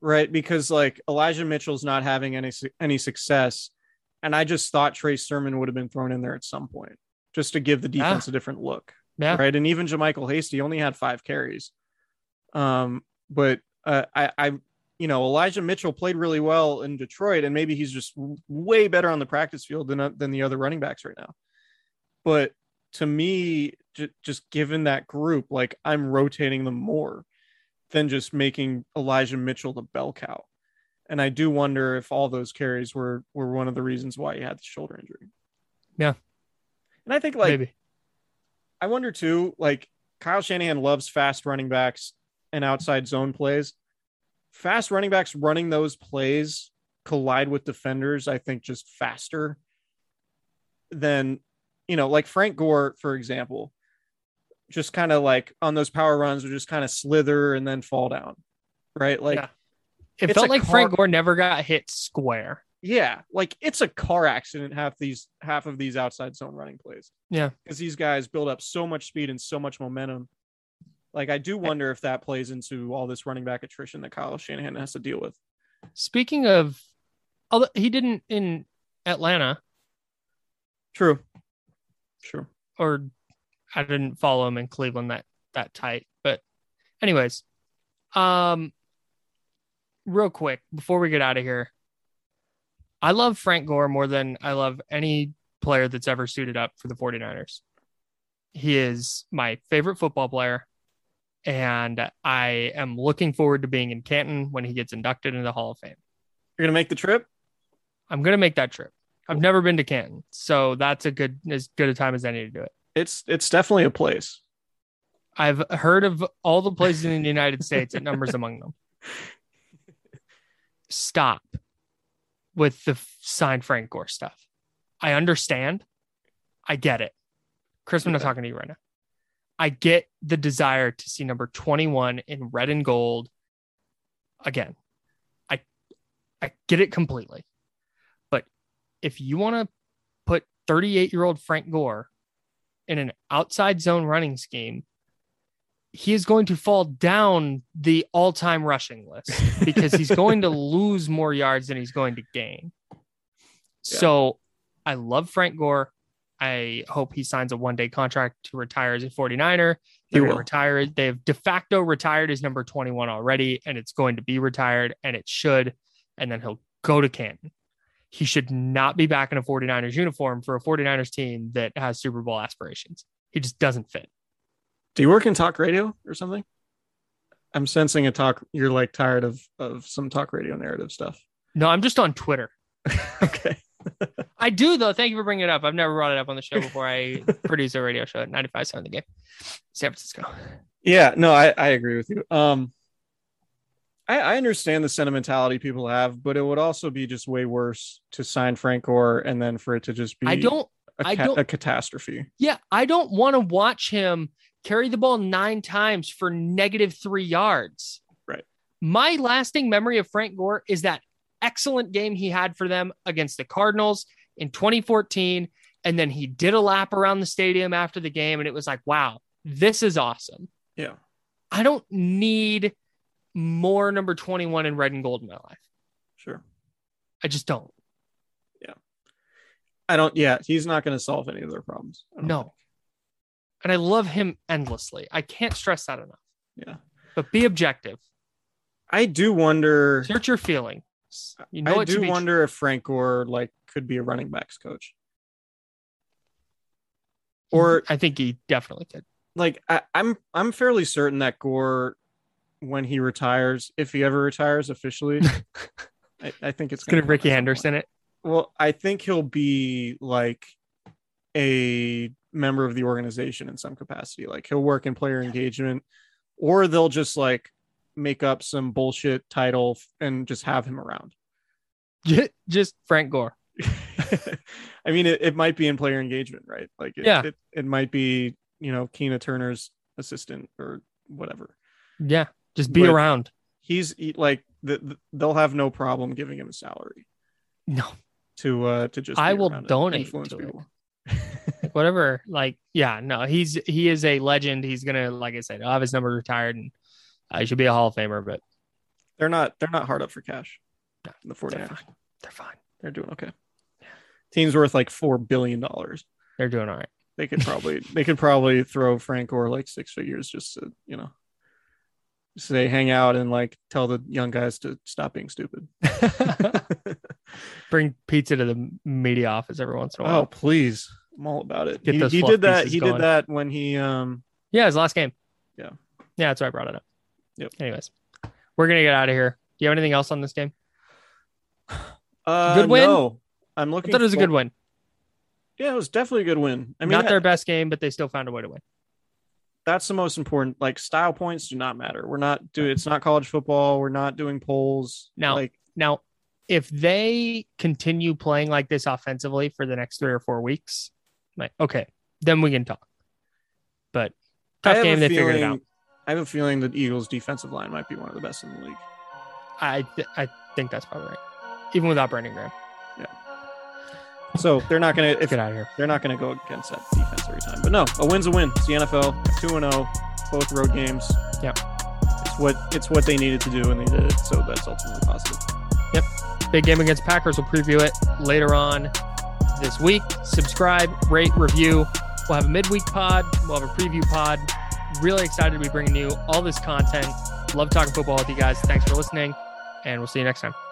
Right? Because like Elijah Mitchell's not having any any success. And I just thought Trey Sermon would have been thrown in there at some point just to give the Yeah. defense a different look. yeah. Right. And even JaMycal Hasty only had five carries. Um, but uh, I, I, you know, Elijah Mitchell played really well in Detroit, and maybe he's just w- way better on the practice field than uh, than the other running backs right now. But to me, j- just given that group, like I'm rotating them more than just making Elijah Mitchell the bell cow. And I do wonder if all those carries were were one of the reasons why he had the shoulder injury. Yeah. And I think like maybe. I wonder too, like Kyle Shanahan loves fast running backs and outside zone plays. Fast running backs running those plays collide with defenders, I think, just faster than, you know, like Frank Gore, for example, just kind of like on those power runs would just kind of slither and then fall down. Right. Like, Yeah. It felt like Frank Gore never got hit square. yeah, like it's a car accident. Half these, half of these outside zone running plays. Yeah. because these guys build up so much speed and so much momentum. Like I do wonder if that plays into all this running back attrition that Kyle Shanahan has to deal with. Speaking of, although he didn't in Atlanta, True. True. or I didn't follow him in Cleveland that that tight. But, anyways, um, real quick before we get out of here, I love Frank Gore more than I love any player that's ever suited up for the 49ers. He is my favorite football player. And I am looking forward to being in Canton when he gets inducted into the Hall of Fame. You're gonna make the trip. I'm gonna make that trip. I've never been to Canton, so that's a good as good a time as any to do it. It's it's definitely a place. I've heard of all the places in the United States. It numbers among them. stop with the f- sign Frank Gore stuff. I understand. I get it. Chris, I'm not talking to you right now. I get the desire to see number 21 in red and gold again. I I get it completely. If you want to put 38 year old Frank Gore in an outside zone running scheme, he is going to fall down the all time rushing list because he's [LAUGHS] going to lose more yards than he's going to gain. So I love Frank Gore. I hope he signs a one day contract to retire as a 49er. They're going to will. retire. They've de facto retired his number 21 already, and it's going to be retired, and it should. And then he'll go to Canton. He should not be back in a 49ers uniform for a 49ers team that has Super Bowl aspirations. He just doesn't fit. Do you work in talk radio or something? I'm sensing a talk. You're like tired of of some talk radio narrative stuff. No, I'm just on Twitter. [LAUGHS] okay. [LAUGHS] I do though. Thank you for bringing it up. I've never brought it up on the show before. I [LAUGHS] produce a radio show at 95.7 The Game, San Francisco. Yeah, no, I, I agree with you. Um, I, I understand the sentimentality people have, but it would also be just way worse to sign Frank Gore and then for it to just be I don't. a, I ca- don't- a catastrophe. Yeah, I don't want to watch him carry the ball nine times for negative three yards. Right. My lasting memory of Frank Gore is that excellent game he had for them against the Cardinals in 2014. And then he did a lap around the stadium after the game, and it was like, wow, this is awesome. Yeah. I don't need more number 21 in red and gold in my life. Sure. I just don't. Yeah. I don't. Yeah, he's not going to solve any of their problems. No. think. And I love him endlessly. I can't stress that enough. Yeah. But be objective. I do wonder. Search your feelings. You know I do wonder if Frank Gore like could be a running backs coach. Or I think he definitely could. like I, I'm I'm fairly certain that Gore, when he retires, if he ever retires officially, [LAUGHS] I, I think it's It's gonna come Rickey Henderson it. Well, I think he'll be like a member of the organization in some capacity. Like he'll work in player engagement, or they'll just like make up some bullshit title and just have him around. Just Frank Gore. [LAUGHS] I mean, it, it might be in player engagement, right? Like, it, Yeah. it, it might be, you know, Keena Turner's assistant or whatever. Yeah. Just be But- around. He's he- like, the, the- they'll have no problem giving him a salary No. to, uh, to just, I will donate influence people. Whatever. Like, yeah, no, he's he is a legend. He's gonna, like I said, I'll have his number retired and uh, he should be a Hall of Famer, but They're not, they're not hard up for cash. No, The they're fine. They're fine. They're doing okay. Team's worth like $4 billion. They're doing all right. They could probably, they could probably throw Frank or like six figures just to, you know, say hang out and like tell the young guys to stop being stupid. [LAUGHS] [LAUGHS] Bring pizza to the media office every once in a while. Oh, please. I'm all about it. Get he those he did that. He going. did that when he um Yeah, his last game. Yeah. Yeah, that's why I brought it up. Yep. Anyways, we're gonna get out of here. Do you have anything else on this game? [SIGHS] uh Good win? No. I'm I looking thought it was a good win. Yeah, it was definitely a good win. I mean Not that- their best game, but they still found a way to win. That's the most important. Like style points do not matter. We're not doing it's not college football. We're not doing polls. Now- like Now, if they continue playing like this offensively for the next three or four weeks, like okay, then we can talk. But tough game, they figured it out. I have a feeling that Eagles defensive line might be one of the best in the league. I th- I think that's probably right, even without Brandon Graham. So they're not gonna if Get out of here. they're not gonna go against that defense every time. But no, a win's a win. It's the NFL, two and zero, both road games. Yeah. it's what it's what they needed to do, and they did it. So that's ultimately positive. Yep. Big game against Packers. We'll preview it later on this week. Subscribe, rate, review. We'll have a midweek pod. We'll have a preview pod. Really excited to be bringing you all this content. Love talking football with you guys. Thanks for listening, and we'll see you next time.